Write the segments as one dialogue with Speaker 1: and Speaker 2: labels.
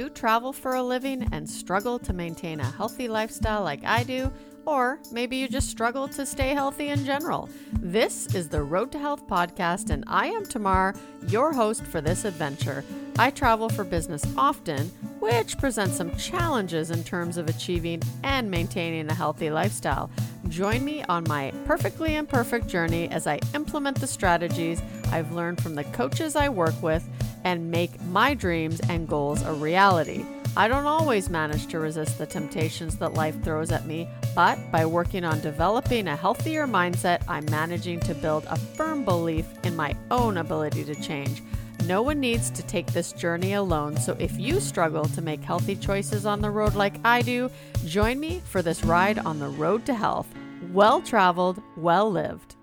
Speaker 1: you travel for a living and struggle to maintain a healthy lifestyle like I do? Or maybe you just struggle to stay healthy in general. This is the Road to Health podcast, and I am Tamar, your host for this adventure. I travel for business often, which presents some challenges in terms of achieving and maintaining a healthy lifestyle. Join me on my perfectly imperfect journey as I implement the strategies I've learned from the coaches I work with and make my dreams and goals a reality. I don't always manage to resist the temptations that life throws at me, but by working on developing a healthier mindset, I'm managing to build a firm belief in my own ability to change. No one needs to take this journey alone, so if you struggle to make healthy choices on the road like I do, join me for this ride on the road to health. Well traveled, well lived.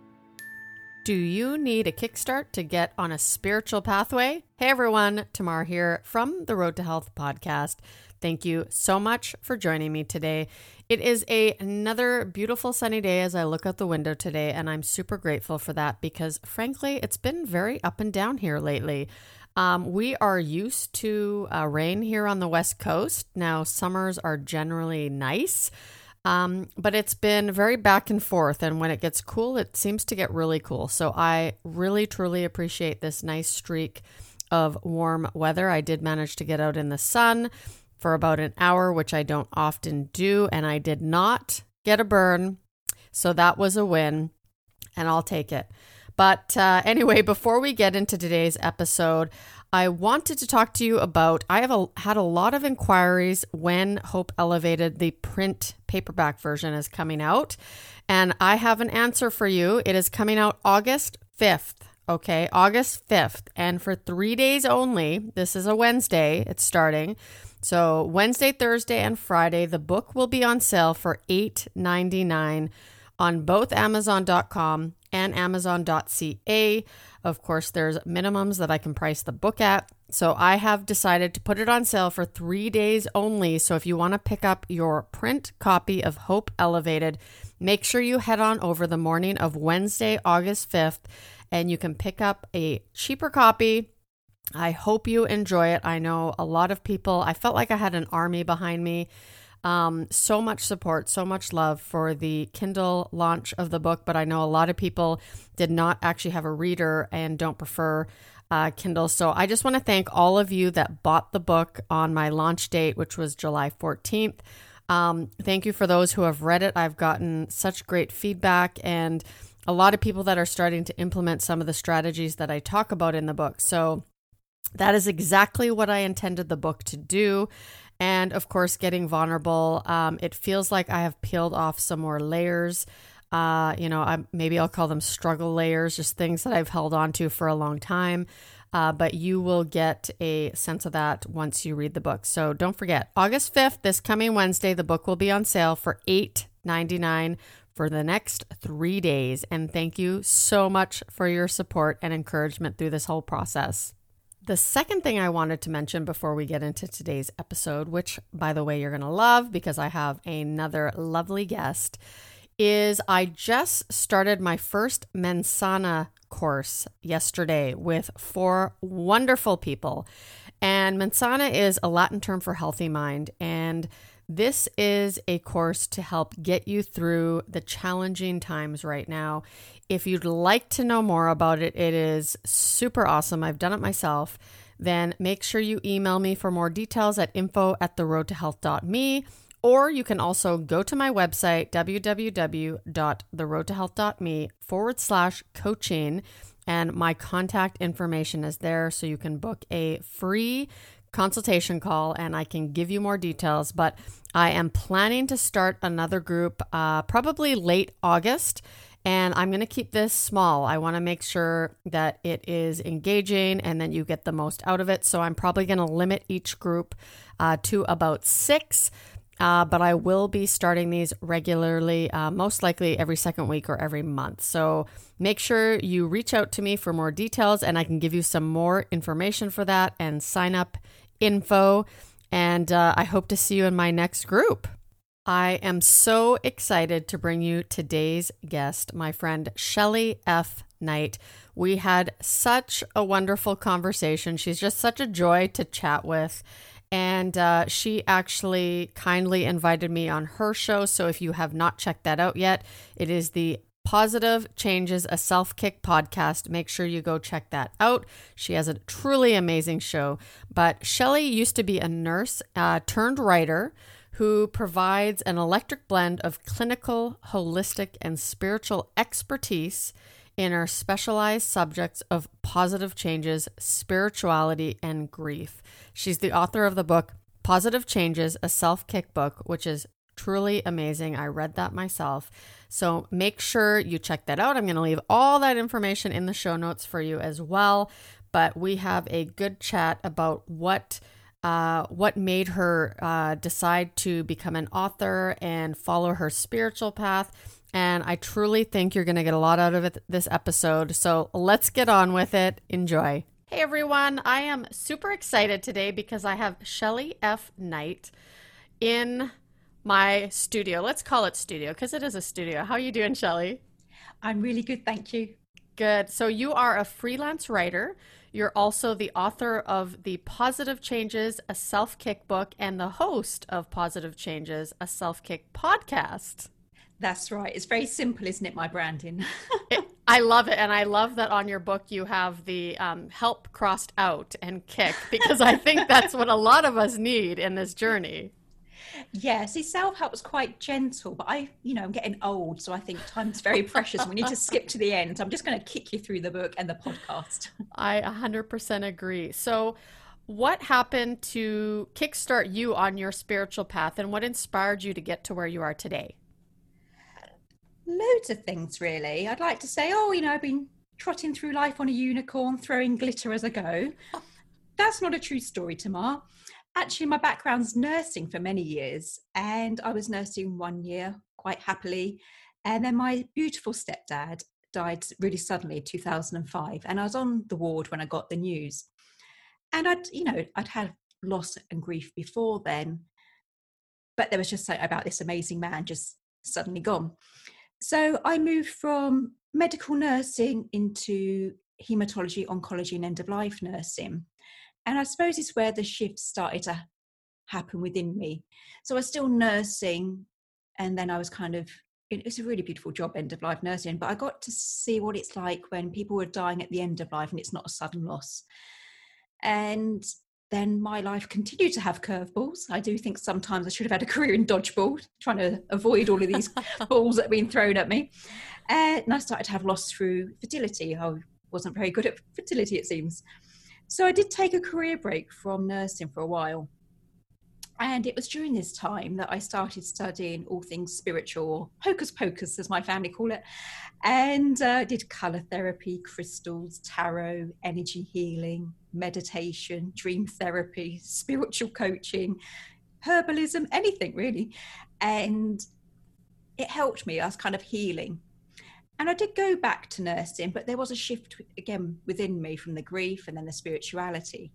Speaker 1: Do you need a kickstart to get on a spiritual pathway? Hey everyone, Tamar here from the Road to Health podcast. Thank you so much for joining me today. It is a, another beautiful sunny day as I look out the window today, and I'm super grateful for that because, frankly, it's been very up and down here lately. Um, we are used to uh, rain here on the West Coast. Now, summers are generally nice. Um, but it's been very back and forth. And when it gets cool, it seems to get really cool. So I really, truly appreciate this nice streak of warm weather. I did manage to get out in the sun for about an hour, which I don't often do. And I did not get a burn. So that was a win. And I'll take it. But uh, anyway, before we get into today's episode, I wanted to talk to you about. I have a, had a lot of inquiries when Hope Elevated, the print paperback version, is coming out. And I have an answer for you. It is coming out August 5th. Okay, August 5th. And for three days only, this is a Wednesday, it's starting. So, Wednesday, Thursday, and Friday, the book will be on sale for $8.99 on both Amazon.com and Amazon.ca. Of course, there's minimums that I can price the book at. So I have decided to put it on sale for three days only. So if you want to pick up your print copy of Hope Elevated, make sure you head on over the morning of Wednesday, August 5th, and you can pick up a cheaper copy. I hope you enjoy it. I know a lot of people, I felt like I had an army behind me um, so much support, so much love for the Kindle launch of the book, but I know a lot of people did not actually have a reader and don't prefer uh, Kindle. So I just want to thank all of you that bought the book on my launch date, which was July 14th. Um, thank you for those who have read it. I've gotten such great feedback and a lot of people that are starting to implement some of the strategies that I talk about in the book. So that is exactly what I intended the book to do and of course getting vulnerable um, it feels like i have peeled off some more layers. Uh, you know I, maybe i'll call them struggle layers just things that i've held on to for a long time. Uh, but you will get a sense of that once you read the book. So don't forget august 5th this coming wednesday the book will be on sale for $8.99 for the next three days. And thank you so much for your support and encouragement through this whole process the second thing I wanted to mention before we get into today's episode, which by the way, you're going to love because I have another lovely guest, is I just started my first Mensana course yesterday with four wonderful people. And Mensana is a Latin term for healthy mind. And this is a course to help get you through the challenging times right now. If you'd like to know more about it, it is super awesome. I've done it myself. Then make sure you email me for more details at info at the road to theroadtohealth.me. Or you can also go to my website, www.theroadtohealth.me forward slash coaching, and my contact information is there so you can book a free consultation call and I can give you more details. But I am planning to start another group uh, probably late August. And I'm going to keep this small. I want to make sure that it is engaging and that you get the most out of it. So I'm probably going to limit each group uh, to about six. Uh, but I will be starting these regularly, uh, most likely every second week or every month. So make sure you reach out to me for more details and I can give you some more information for that and sign up info. And uh, I hope to see you in my next group. I am so excited to bring you today's guest, my friend Shelley F. Knight. We had such a wonderful conversation. She's just such a joy to chat with. And uh, she actually kindly invited me on her show. So if you have not checked that out yet, it is the Positive Changes a Self Kick podcast. Make sure you go check that out. She has a truly amazing show. But Shelley used to be a nurse uh, turned writer who provides an electric blend of clinical, holistic, and spiritual expertise in our specialized subjects of positive changes, spirituality, and grief. She's the author of the book Positive Changes, a self kick book, which is truly amazing. I read that myself. So make sure you check that out. I'm going to leave all that information in the show notes for you as well. But we have a good chat about what. Uh, what made her uh, decide to become an author and follow her spiritual path. And I truly think you're going to get a lot out of it this episode. So let's get on with it. Enjoy. Hey everyone, I am super excited today because I have Shelley F. Knight in my studio. Let's call it studio because it is a studio. How are you doing, Shelley?
Speaker 2: I'm really good, thank you.
Speaker 1: Good. So you are a freelance writer. You're also the author of the Positive Changes, a self kick book, and the host of Positive Changes, a self kick podcast.
Speaker 2: That's right. It's very simple, isn't it? My branding.
Speaker 1: it, I love it, and I love that on your book you have the um, help crossed out and kick because I think that's what a lot of us need in this journey.
Speaker 2: Yeah, see, self help was quite gentle, but I, you know, I'm getting old, so I think time's very precious. we need to skip to the end. So I'm just going to kick you through the book and the podcast.
Speaker 1: I 100% agree. So, what happened to kickstart you on your spiritual path, and what inspired you to get to where you are today?
Speaker 2: Loads of things, really. I'd like to say, oh, you know, I've been trotting through life on a unicorn, throwing glitter as I go. That's not a true story, Tamar actually my background's nursing for many years and i was nursing one year quite happily and then my beautiful stepdad died really suddenly 2005 and i was on the ward when i got the news and i'd you know i'd had loss and grief before then but there was just something about this amazing man just suddenly gone so i moved from medical nursing into hematology oncology and end of life nursing and I suppose it's where the shift started to happen within me. So I was still nursing, and then I was kind of it was a really beautiful job, end of life nursing, but I got to see what it's like when people were dying at the end of life and it's not a sudden loss. And then my life continued to have curveballs. I do think sometimes I should have had a career in dodgeball, trying to avoid all of these balls that have been thrown at me. And I started to have loss through fertility. I wasn't very good at fertility, it seems. So I did take a career break from nursing for a while. And it was during this time that I started studying all things spiritual, hocus pocus, as my family call it, and uh, did color therapy, crystals, tarot, energy healing, meditation, dream therapy, spiritual coaching, herbalism, anything really. And it helped me. I was kind of healing and I did go back to nursing, but there was a shift again within me from the grief and then the spirituality.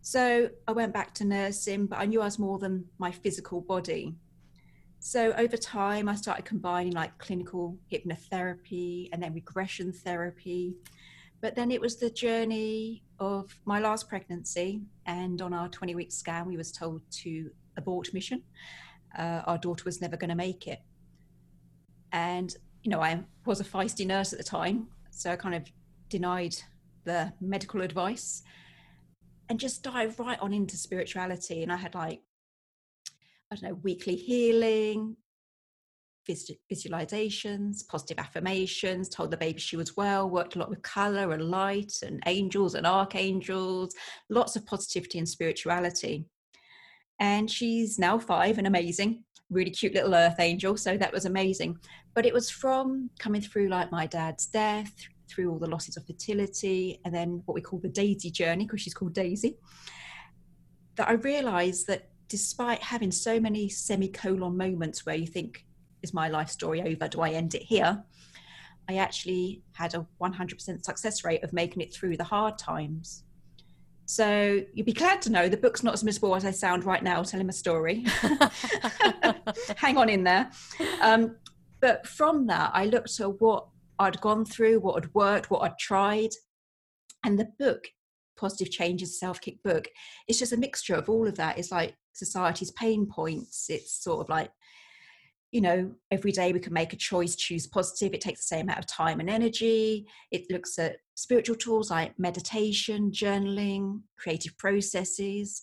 Speaker 2: So I went back to nursing, but I knew I was more than my physical body. So over time, I started combining like clinical hypnotherapy and then regression therapy. But then it was the journey of my last pregnancy, and on our 20 week scan, we was told to abort mission. Uh, our daughter was never going to make it. And you know, I was a feisty nurse at the time, so I kind of denied the medical advice and just dive right on into spirituality. And I had like, I don't know, weekly healing, visualizations, positive affirmations, told the baby she was well, worked a lot with color and light and angels and archangels, lots of positivity and spirituality. And she's now five and amazing really cute little earth angel. So that was amazing. But it was from coming through like my dad's death, through all the losses of fertility, and then what we call the Daisy journey, because she's called Daisy, that I realized that despite having so many semicolon moments where you think, is my life story over? Do I end it here? I actually had a 100% success rate of making it through the hard times. So you'd be glad to know the book's not as miserable as I sound right now telling my story. Hang on in there. Um, but from that, I looked at what I'd gone through, what had worked, what I'd tried. And the book Positive Changes Self Kick book, it's just a mixture of all of that. It's like society's pain points. It's sort of like, you know, every day we can make a choice, choose positive. It takes the same amount of time and energy. It looks at spiritual tools like meditation, journaling, creative processes.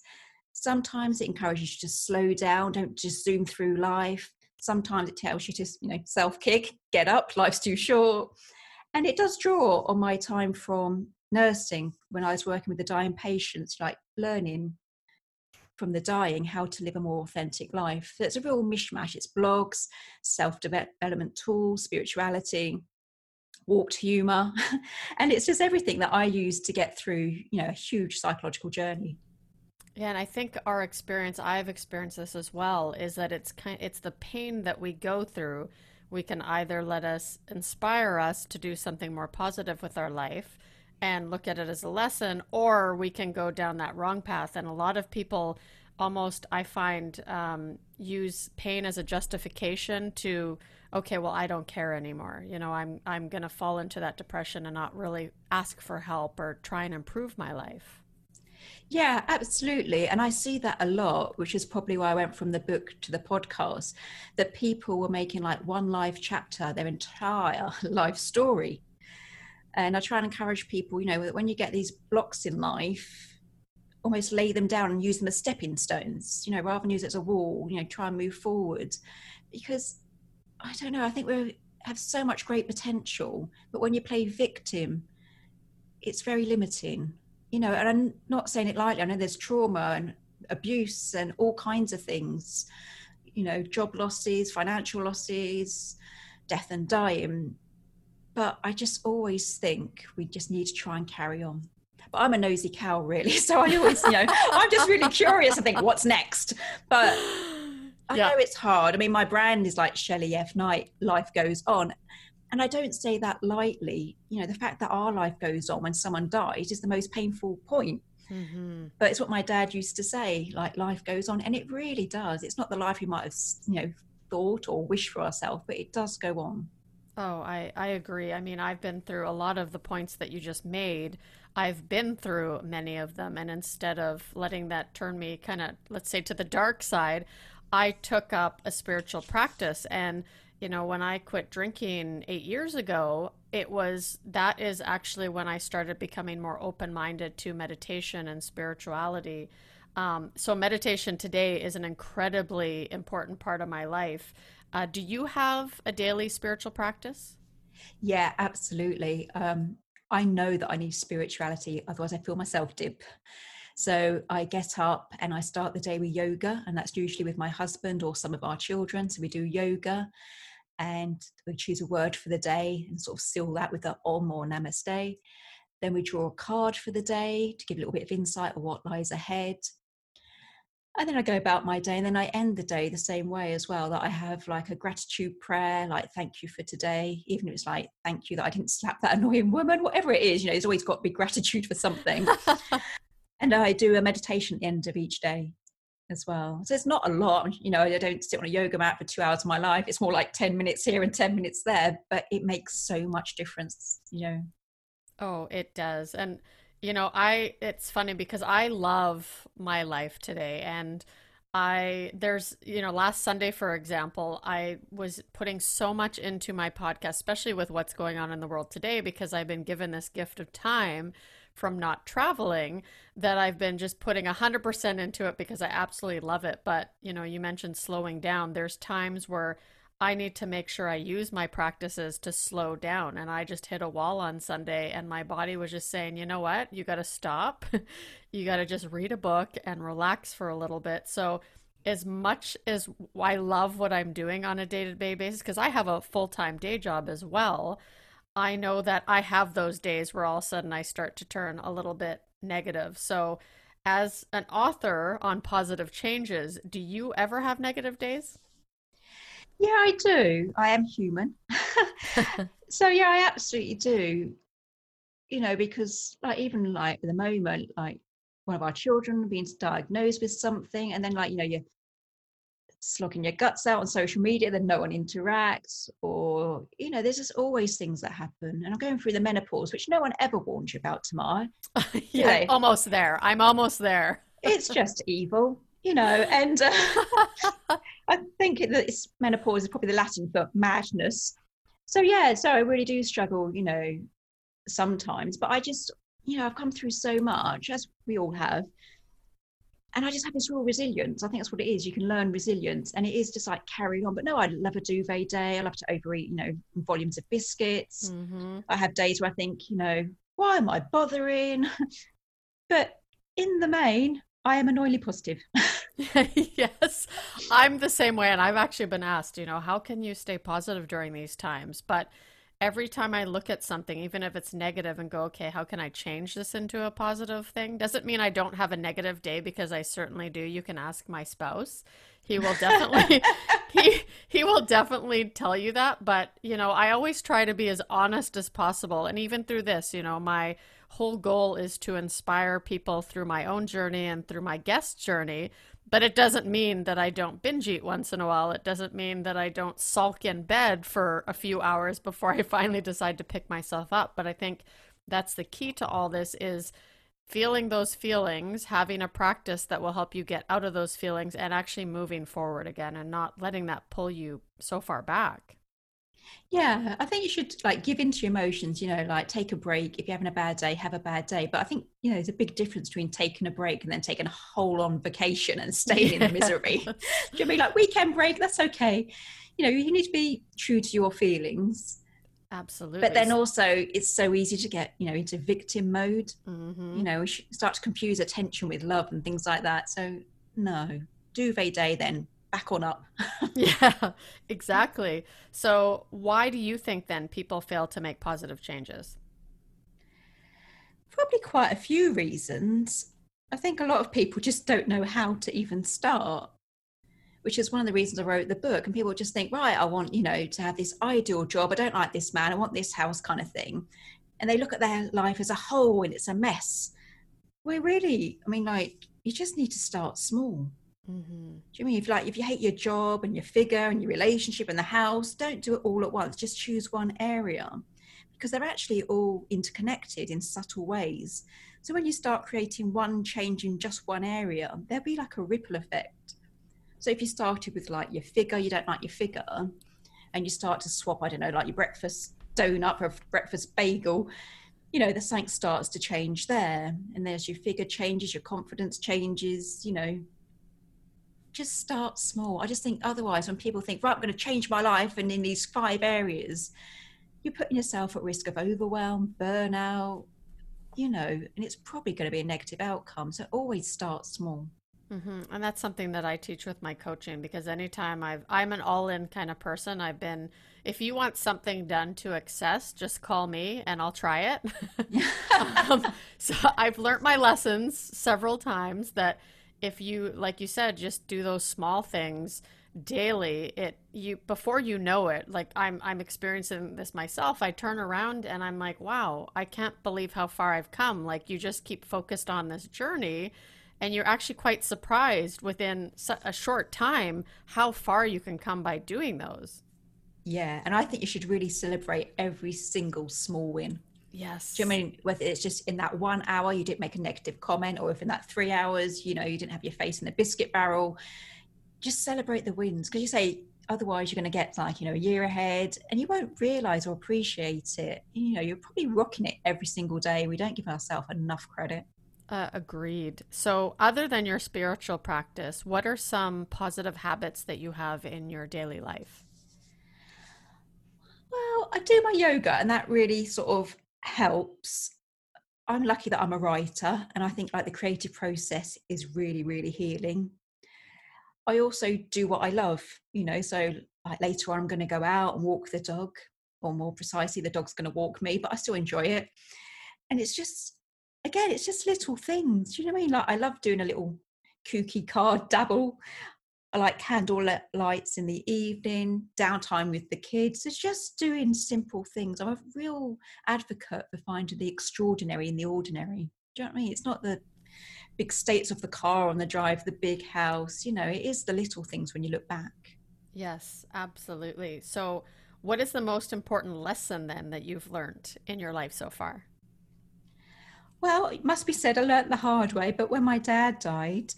Speaker 2: Sometimes it encourages you to slow down, don't just zoom through life. Sometimes it tells you to, you know, self kick, get up, life's too short. And it does draw on my time from nursing when I was working with the dying patients, like learning from the dying how to live a more authentic life. So it's a real mishmash. It's blogs, self development tools, spirituality, warped humor, and it's just everything that I use to get through, you know, a huge psychological journey.
Speaker 1: Yeah, and I think our experience, I've experienced this as well, is that it's kind it's the pain that we go through. We can either let us inspire us to do something more positive with our life and look at it as a lesson, or we can go down that wrong path. And a lot of people almost, I find, um, use pain as a justification to, okay, well, I don't care anymore. You know, I'm I'm going to fall into that depression and not really ask for help or try and improve my life.
Speaker 2: Yeah, absolutely. And I see that a lot, which is probably why I went from the book to the podcast, that people were making like one life chapter, their entire life story. And I try and encourage people, you know, that when you get these blocks in life, almost lay them down and use them as stepping stones, you know, rather than use it as a wall, you know, try and move forward. Because I don't know, I think we have so much great potential, but when you play victim, it's very limiting, you know, and I'm not saying it lightly. I know there's trauma and abuse and all kinds of things, you know, job losses, financial losses, death and dying but I just always think we just need to try and carry on. But I'm a nosy cow, really. So I always, you know, I'm just really curious. I think, what's next? But I yeah. know it's hard. I mean, my brand is like Shelley F. Knight, life goes on. And I don't say that lightly. You know, the fact that our life goes on when someone dies is the most painful point. Mm-hmm. But it's what my dad used to say, like life goes on. And it really does. It's not the life we might have, you know, thought or wished for ourselves, but it does go on.
Speaker 1: Oh, I, I agree. I mean, I've been through a lot of the points that you just made. I've been through many of them. And instead of letting that turn me kind of, let's say, to the dark side, I took up a spiritual practice. And, you know, when I quit drinking eight years ago, it was that is actually when I started becoming more open minded to meditation and spirituality. Um, so, meditation today is an incredibly important part of my life. Uh, do you have a daily spiritual practice?
Speaker 2: Yeah, absolutely. Um, I know that I need spirituality, otherwise, I feel myself dip. So I get up and I start the day with yoga, and that's usually with my husband or some of our children. So we do yoga and we choose a word for the day and sort of seal that with the Om or Namaste. Then we draw a card for the day to give a little bit of insight of what lies ahead and then I go about my day and then I end the day the same way as well that I have like a gratitude prayer like thank you for today even if it's like thank you that I didn't slap that annoying woman whatever it is you know there's always got to be gratitude for something. And I do a meditation at the end of each day as well. So it's not a lot you know I don't sit on a yoga mat for 2 hours of my life. It's more like 10 minutes here and 10 minutes there but it makes so much difference you know.
Speaker 1: Oh it does. And you know, I it's funny because I love my life today and I there's you know last Sunday for example I was putting so much into my podcast especially with what's going on in the world today because I've been given this gift of time from not traveling that I've been just putting 100% into it because I absolutely love it. But you know you mentioned slowing down. There's times where I need to make sure I use my practices to slow down. And I just hit a wall on Sunday, and my body was just saying, you know what? You got to stop. you got to just read a book and relax for a little bit. So, as much as I love what I'm doing on a day to day basis, because I have a full time day job as well, I know that I have those days where all of a sudden I start to turn a little bit negative. So, as an author on positive changes, do you ever have negative days?
Speaker 2: Yeah, I do. I am human. so yeah, I absolutely do. You know, because like even like at the moment, like one of our children being diagnosed with something, and then like you know you're slogging your guts out on social media, then no one interacts, or you know, there's just always things that happen. And I'm going through the menopause, which no one ever warned you about, Tamar.
Speaker 1: yeah, almost there. I'm almost there.
Speaker 2: it's just evil, you know. And uh, I think that it's menopause is probably the Latin for madness. So yeah, so I really do struggle, you know, sometimes. But I just, you know, I've come through so much, as we all have and I just have this real resilience. I think that's what it is. You can learn resilience, and it is just like carrying on. But no, I love a duvet day. I love to overeat, you know, volumes of biscuits. Mm-hmm. I have days where I think, you know, why am I bothering? but in the main, I am annoyingly positive.
Speaker 1: yes, I'm the same way, and I've actually been asked, you know, how can you stay positive during these times? But every time I look at something, even if it's negative, and go, okay, how can I change this into a positive thing? Doesn't mean I don't have a negative day because I certainly do. You can ask my spouse. He will definitely he he will definitely tell you that. But you know, I always try to be as honest as possible. And even through this, you know, my whole goal is to inspire people through my own journey and through my guest journey but it doesn't mean that I don't binge eat once in a while. It doesn't mean that I don't sulk in bed for a few hours before I finally decide to pick myself up. But I think that's the key to all this is feeling those feelings, having a practice that will help you get out of those feelings and actually moving forward again and not letting that pull you so far back.
Speaker 2: Yeah, I think you should like give into your emotions, you know, like take a break. If you're having a bad day, have a bad day. But I think, you know, there's a big difference between taking a break and then taking a whole on vacation and staying yeah. in the misery. Do you mean like weekend break? That's okay. You know, you need to be true to your feelings.
Speaker 1: Absolutely.
Speaker 2: But then also, it's so easy to get, you know, into victim mode. Mm-hmm. You know, we start to confuse attention with love and things like that. So, no, duvet day then back on up.
Speaker 1: yeah, exactly. So, why do you think then people fail to make positive changes?
Speaker 2: Probably quite a few reasons. I think a lot of people just don't know how to even start, which is one of the reasons I wrote the book. And people just think, right, I want, you know, to have this ideal job. I don't like this man. I want this house kind of thing. And they look at their life as a whole and it's a mess. Well, really, I mean, like, you just need to start small. Mm-hmm. Do you mean if like if you hate your job and your figure and your relationship and the house, don't do it all at once. Just choose one area because they're actually all interconnected in subtle ways. So when you start creating one change in just one area, there'll be like a ripple effect. So if you started with like your figure, you don't like your figure, and you start to swap, I don't know, like your breakfast donut for a breakfast bagel, you know, the something starts to change there. And there's your figure changes, your confidence changes, you know, just start small. I just think otherwise, when people think, right, I'm going to change my life, and in these five areas, you're putting yourself at risk of overwhelm, burnout, you know, and it's probably going to be a negative outcome. So always start small.
Speaker 1: Mm-hmm. And that's something that I teach with my coaching because anytime I've, I'm an all in kind of person. I've been, if you want something done to excess, just call me and I'll try it. um, so I've learned my lessons several times that if you like you said just do those small things daily it you before you know it like i'm i'm experiencing this myself i turn around and i'm like wow i can't believe how far i've come. Like you just keep focused on this journey and you're actually quite surprised within a short time how far you can come by doing those.
Speaker 2: Yeah and i think you should really celebrate every single small win
Speaker 1: Yes.
Speaker 2: Do you I mean whether it's just in that one hour you didn't make a negative comment, or if in that three hours, you know, you didn't have your face in the biscuit barrel, just celebrate the wins. Because you say otherwise you're going to get like, you know, a year ahead and you won't realize or appreciate it. You know, you're probably rocking it every single day. We don't give ourselves enough credit.
Speaker 1: Uh, agreed. So, other than your spiritual practice, what are some positive habits that you have in your daily life?
Speaker 2: Well, I do my yoga, and that really sort of helps. I'm lucky that i'm a writer and i think like the creative process is really really healing. I also do what i love you know so like later on i'm going to go out and walk the dog or more precisely the dog's going to walk me but i still enjoy it. And it's just again it's just little things you know what i mean? Like i love doing a little kooky card dabble Uh, like candle lights in the evening, downtime with the kids. It's just doing simple things. I'm a real advocate for finding the extraordinary in the ordinary. Do you know what I mean? It's not the big states of the car on the drive, the big house. You know, it is the little things when you look back.
Speaker 1: Yes, absolutely. So, what is the most important lesson then that you've learned in your life so far?
Speaker 2: Well, it must be said, I learnt the hard way, but when my dad died,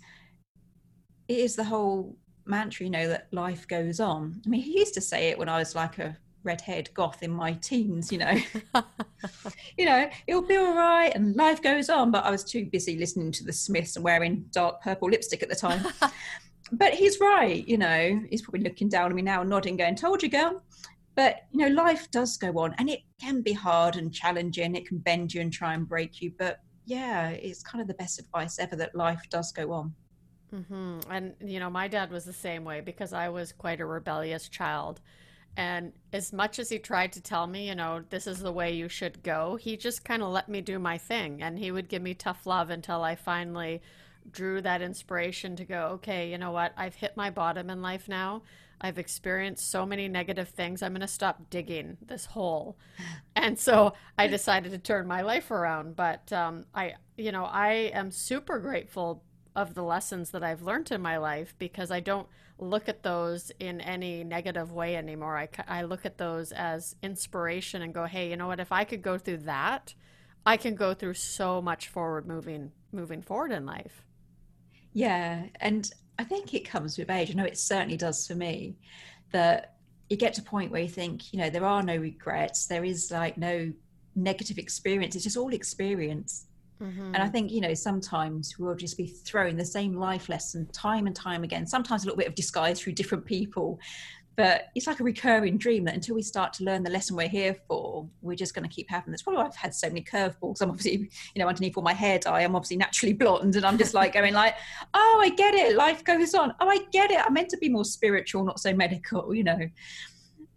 Speaker 2: it is the whole mantra, you know, that life goes on. I mean, he used to say it when I was like a redhead goth in my teens, you know. you know, it'll be all right and life goes on. But I was too busy listening to the Smiths and wearing dark purple lipstick at the time. but he's right, you know, he's probably looking down at me now, nodding, going, Told you, girl. But you know, life does go on and it can be hard and challenging. It can bend you and try and break you. But yeah, it's kind of the best advice ever that life does go on.
Speaker 1: Mm-hmm. And, you know, my dad was the same way because I was quite a rebellious child. And as much as he tried to tell me, you know, this is the way you should go, he just kind of let me do my thing. And he would give me tough love until I finally drew that inspiration to go, okay, you know what? I've hit my bottom in life now. I've experienced so many negative things. I'm going to stop digging this hole. And so I decided to turn my life around. But um, I, you know, I am super grateful of the lessons that I've learned in my life because I don't look at those in any negative way anymore. I, I look at those as inspiration and go, hey, you know what? If I could go through that, I can go through so much forward moving moving forward in life.
Speaker 2: Yeah, and I think it comes with age. I know it certainly does for me. That you get to a point where you think, you know, there are no regrets. There is like no negative experience. It's just all experience. Mm-hmm. And I think, you know, sometimes we'll just be throwing the same life lesson time and time again, sometimes a little bit of disguise through different people. But it's like a recurring dream that until we start to learn the lesson we're here for, we're just going to keep having. this. probably I've had so many curveballs. I'm obviously, you know, underneath all my hair dye, I'm obviously naturally blonde, and I'm just like going like, oh, I get it. Life goes on. Oh, I get it. I'm meant to be more spiritual, not so medical. You know,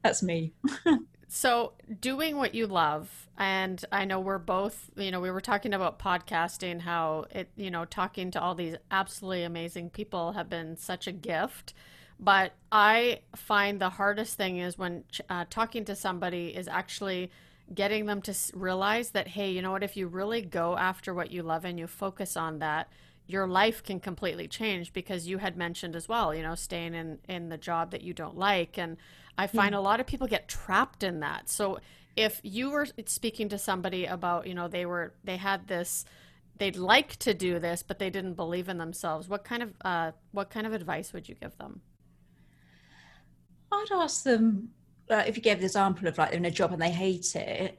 Speaker 2: that's me.
Speaker 1: So, doing what you love, and I know we're both, you know, we were talking about podcasting, how it, you know, talking to all these absolutely amazing people have been such a gift. But I find the hardest thing is when uh, talking to somebody is actually getting them to realize that, hey, you know what, if you really go after what you love and you focus on that, your life can completely change because you had mentioned as well, you know, staying in, in the job that you don't like. And, I find a lot of people get trapped in that. So if you were speaking to somebody about, you know, they were they had this they'd like to do this but they didn't believe in themselves, what kind of uh what kind of advice would you give them?
Speaker 2: I'd ask them uh, if you gave the example of like they're in a job and they hate it,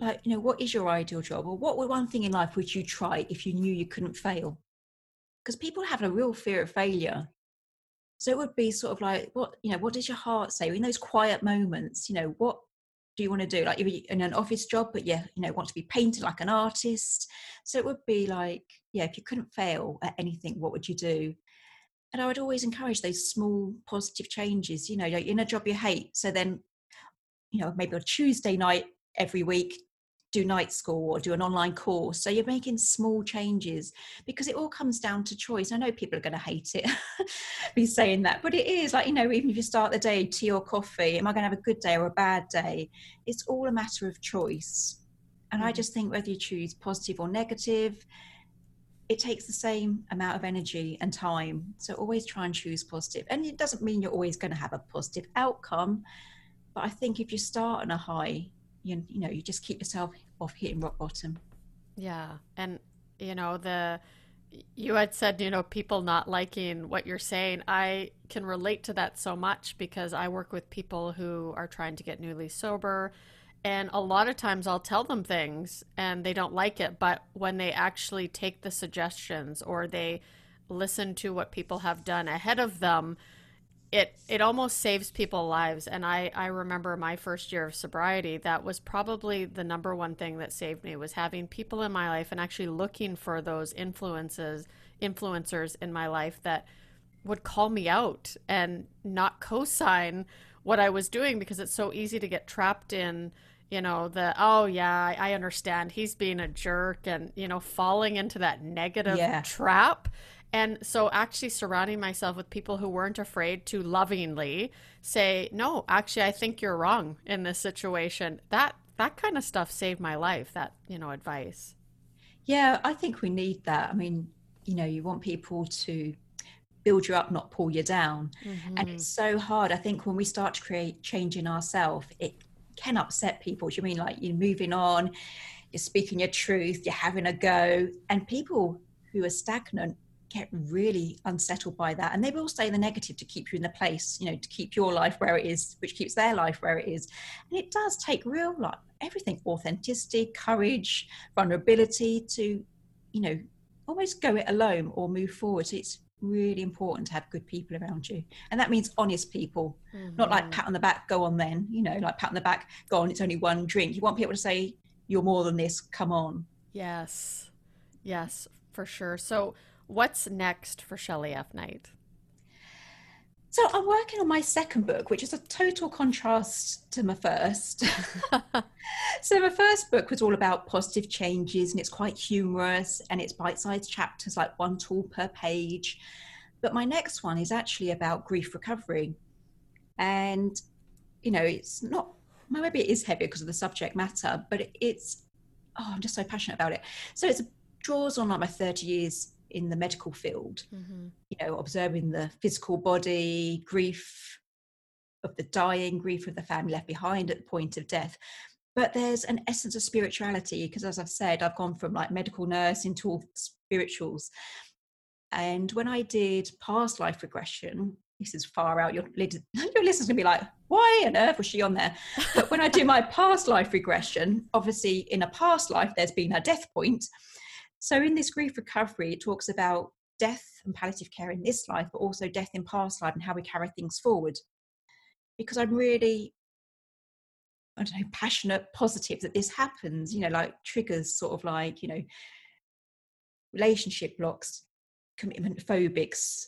Speaker 2: like you know what is your ideal job or what would one thing in life would you try if you knew you couldn't fail because people have a real fear of failure so it would be sort of like, what you know, what does your heart say in those quiet moments? You know, what do you want to do? Like you're in an office job, but yeah, you know, want to be painted like an artist. So it would be like, yeah, if you couldn't fail at anything, what would you do? And I would always encourage those small positive changes. You know, you're in a job you hate, so then, you know, maybe on Tuesday night every week, do night school or do an online course. So you're making small changes because it all comes down to choice. I know people are going to hate it, be saying that, but it is like, you know, even if you start the day tea or coffee, am I going to have a good day or a bad day? It's all a matter of choice. And mm-hmm. I just think whether you choose positive or negative, it takes the same amount of energy and time. So always try and choose positive. And it doesn't mean you're always going to have a positive outcome. But I think if you start on a high, you, you know you just keep yourself off hitting rock bottom.
Speaker 1: Yeah and you know the you had said you know people not liking what you're saying. I can relate to that so much because i work with people who are trying to get newly sober and a lot of times i'll tell them things and they don't like it but when they actually take the suggestions or they listen to what people have done ahead of them it it almost saves people lives. And I, I remember my first year of sobriety that was probably the number one thing that saved me was having people in my life and actually looking for those influences influencers in my life that would call me out and not co-sign what I was doing because it's so easy to get trapped in you know the oh yeah I understand. He's being a jerk and you know falling into that negative yeah. trap and so, actually, surrounding myself with people who weren't afraid to lovingly say, "No, actually, I think you're wrong in this situation." That that kind of stuff saved my life. That you know, advice.
Speaker 2: Yeah, I think we need that. I mean, you know, you want people to build you up, not pull you down. Mm-hmm. And it's so hard. I think when we start to create change in ourselves, it can upset people. Do you mean like you're moving on, you're speaking your truth, you're having a go, and people who are stagnant get really unsettled by that. And they will say the negative to keep you in the place you know to keep your life where it is which keeps their life where it is. And it does take real like everything authenticity courage vulnerability to you know always go it alone or move forward. So it's really important to have good people around you. And that means honest people mm-hmm. not like mm-hmm. pat on the back go on then you know like pat on the back go on it's only one drink. You want people to say you're more than this come on.
Speaker 1: Yes. Yes for sure. So what's next for shelley f knight
Speaker 2: so I'm working on my second book, which is a total contrast to my first. so my first book was all about positive changes and it's quite humorous and it's bite-sized chapters, like one tool per page. But my next one is actually about grief recovery. And, you know, it's not, maybe it is heavier because of the subject matter, but it's, oh, I'm just so passionate about it. So it draws on like my 30 years in the medical field mm-hmm. you know observing the physical body grief of the dying grief of the family left behind at the point of death. But there's an essence of spirituality because as i've said i've gone from like medical nurse into all spirituals. And when i did past life regression this is far out your, your listeners going to be like why on earth was she on there? But when i do my past life regression obviously in a past life there's been a death point so, in this grief recovery, it talks about death and palliative care in this life, but also death in past life and how we carry things forward. Because I'm really, I don't know, passionate, positive that this happens, you know, like triggers sort of like, you know, relationship blocks, commitment phobics,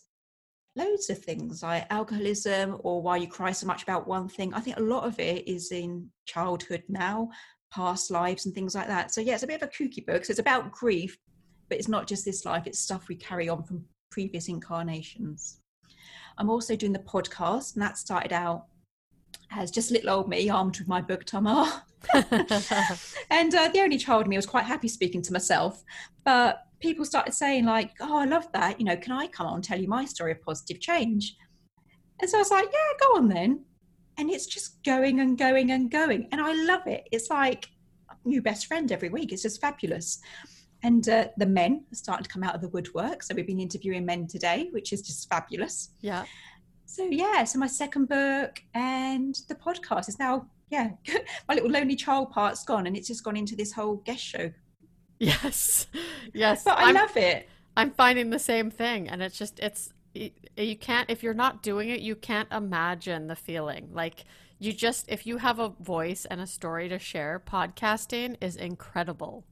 Speaker 2: loads of things like alcoholism or why you cry so much about one thing. I think a lot of it is in childhood now, past lives and things like that. So yeah, it's a bit of a kooky book. So it's about grief, but it's not just this life, it's stuff we carry on from previous incarnations. I'm also doing the podcast, and that started out as just little old me armed with my book Tamar. and uh, the only child in me was quite happy speaking to myself. But people started saying, like, oh, I love that. You know, can I come on and tell you my story of positive change? And so I was like, yeah, go on then and it's just going and going and going. And i love it. It's like new best friend every week. It's just fabulous. And uh, the men are starting to come out of the woodwork. So we've been interviewing men today which is just fabulous.
Speaker 1: Yeah.
Speaker 2: So yeah so my second book and the podcast is now yeah my little lonely child part's gone and it's just gone into this whole guest show.
Speaker 1: Yes. Yes.
Speaker 2: But i I'm, love it.
Speaker 1: I'm finding the same thing and it's just it's you can't if you're not doing it you can't imagine the feeling. Like you just if you have a voice and a story to share podcasting is incredible.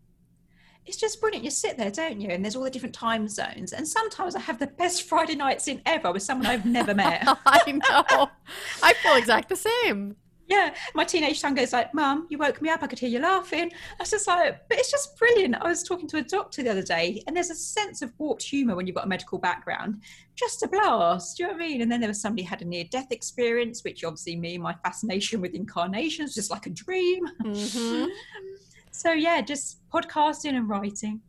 Speaker 2: It's just brilliant. You sit there don't you? And there's all the different time zones. And sometimes i have the best friday nights in ever with someone i've never met.
Speaker 1: I know. I feel exact the same
Speaker 2: yeah, my teenage son goes like, "Mum, you woke me up. I could hear you laughing." I was just like, "But it's just brilliant." I was talking to a doctor the other day, and there's a sense of warped humour when you've got a medical background. Just a blast. Do you know what I mean? And then there was somebody had a near-death experience, which obviously me, my fascination with incarnations, just like a dream. Mm-hmm. so yeah, just podcasting and writing.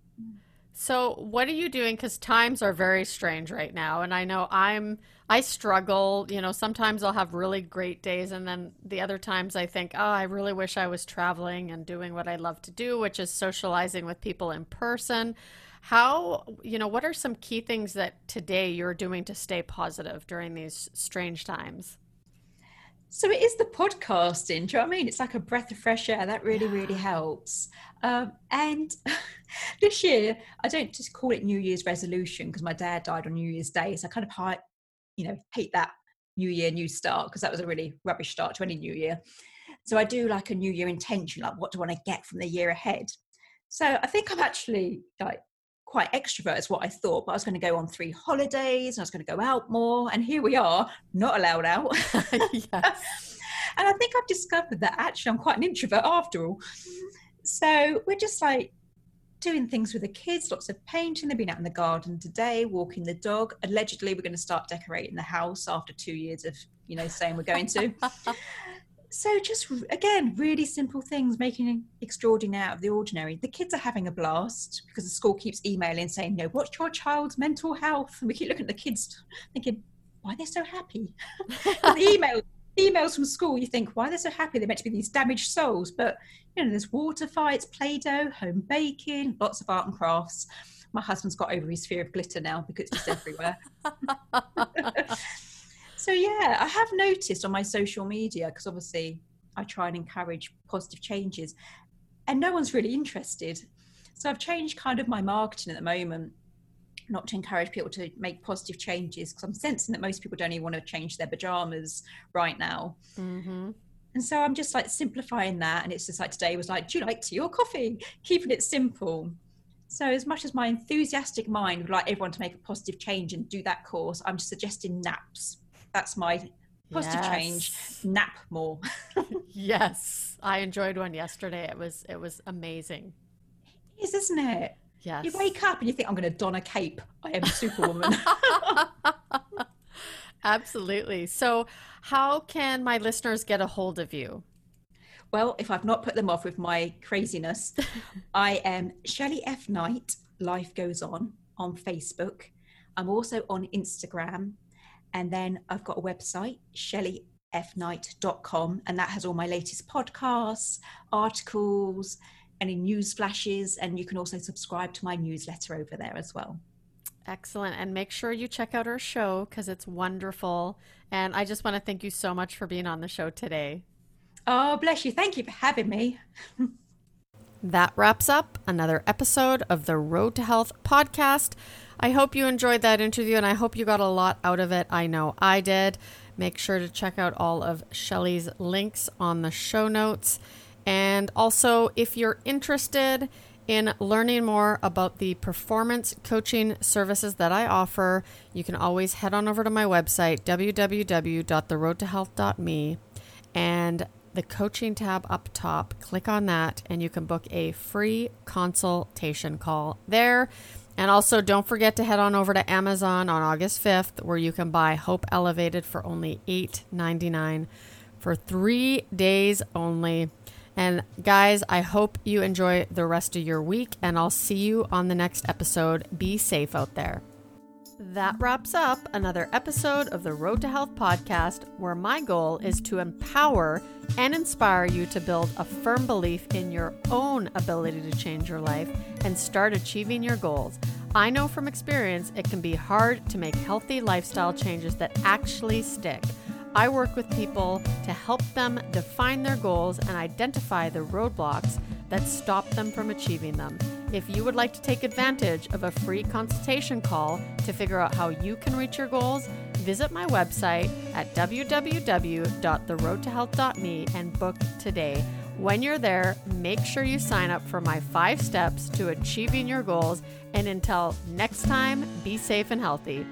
Speaker 1: So, what are you doing? Because times are very strange right now, and I know I'm. I struggle. You know, sometimes I'll have really great days, and then the other times I think, oh, I really wish I was traveling and doing what I love to do, which is socializing with people in person. How, you know, what are some key things that today you're doing to stay positive during these strange times?
Speaker 2: So it is the podcasting. Do you know what I mean? It's like a breath of fresh air. That really, really helps. Um, and this year, I don't just call it New Year's resolution because my dad died on New Year's Day. So I kind of, you know, hate that New Year, new start because that was a really rubbish start to any New Year. So I do like a New Year intention, like what do I want to get from the year ahead? So I think I'm actually like quite extrovert is what I thought, but I was going to go on three holidays and I was going to go out more. And here we are, not allowed out. yes. and I think I've discovered that actually I'm quite an introvert after all. Mm-hmm. So we're just like doing things with the kids, lots of painting. They've been out in the garden today, walking the dog. Allegedly, we're going to start decorating the house after two years of, you know, saying we're going to. so just again really simple things making extraordinary out of the ordinary the kids are having a blast because the school keeps emailing saying no what's your child's mental health and we keep looking at the kids thinking why are they so happy the email emails from school you think why they're so happy? They're meant to be these damaged souls. But you know there's water fights play-doh home baking lots of art and crafts. My husband's got over his fear of glitter now because it's just everywhere. So yeah, I have noticed on my social media because obviously I try and encourage positive changes, and no one's really interested. So I've changed kind of my marketing at the moment, not to encourage people to make positive changes because I'm sensing that most people don't even want to change their pajamas right now. Mm-hmm. And so I'm just like simplifying that, and it's just like today was like, do you like tea or coffee? Keeping it simple. So, as much as my enthusiastic mind would like everyone to make a positive change and do that course, I'm suggesting naps that's my positive yes. change. Nap more.
Speaker 1: yes, I enjoyed one yesterday. It was it was amazing.
Speaker 2: It is, isn't it?
Speaker 1: Yes.
Speaker 2: You wake up and you think, I'm going to don a cape. I am Superwoman.
Speaker 1: Absolutely. So, how can my listeners get a hold of you?
Speaker 2: Well, if I've not put them off with my craziness, I am Shelley F. Knight, Life Goes On, on Facebook. I'm also on Instagram and then I've got a website, shelleyfknight.com, and that has all my latest podcasts, articles, any news flashes, and you can also subscribe to my newsletter over there as well.
Speaker 1: Excellent. And make sure you check out our show because it's wonderful. And I just want to thank you so much for being on the show today.
Speaker 2: Oh, bless you. Thank you for having me.
Speaker 1: that wraps up another episode of the Road to Health podcast. I hope you enjoyed that interview and I hope you got a lot out of it. I know I did. Make sure to check out all of Shelley's links on the show notes. And also, if you're interested in learning more about the performance coaching services that I offer, you can always head on over to my website, www.theroadtohealth.me, and the coaching tab up top. Click on that, and you can book a free consultation call there. And also, don't forget to head on over to Amazon on August 5th, where you can buy Hope Elevated for only $8.99 for three days only. And guys, I hope you enjoy the rest of your week, and I'll see you on the next episode. Be safe out there. That wraps up another episode of the Road to Health podcast, where my goal is to empower and inspire you to build a firm belief in your own ability to change your life and start achieving your goals. I know from experience it can be hard to make healthy lifestyle changes that actually stick. I work with people to help them define their goals and identify the roadblocks that stop them from achieving them. If you would like to take advantage of a free consultation call to figure out how you can reach your goals, visit my website at www.theroadtohealth.me and book today. When you're there, make sure you sign up for my five steps to achieving your goals. And until next time, be safe and healthy.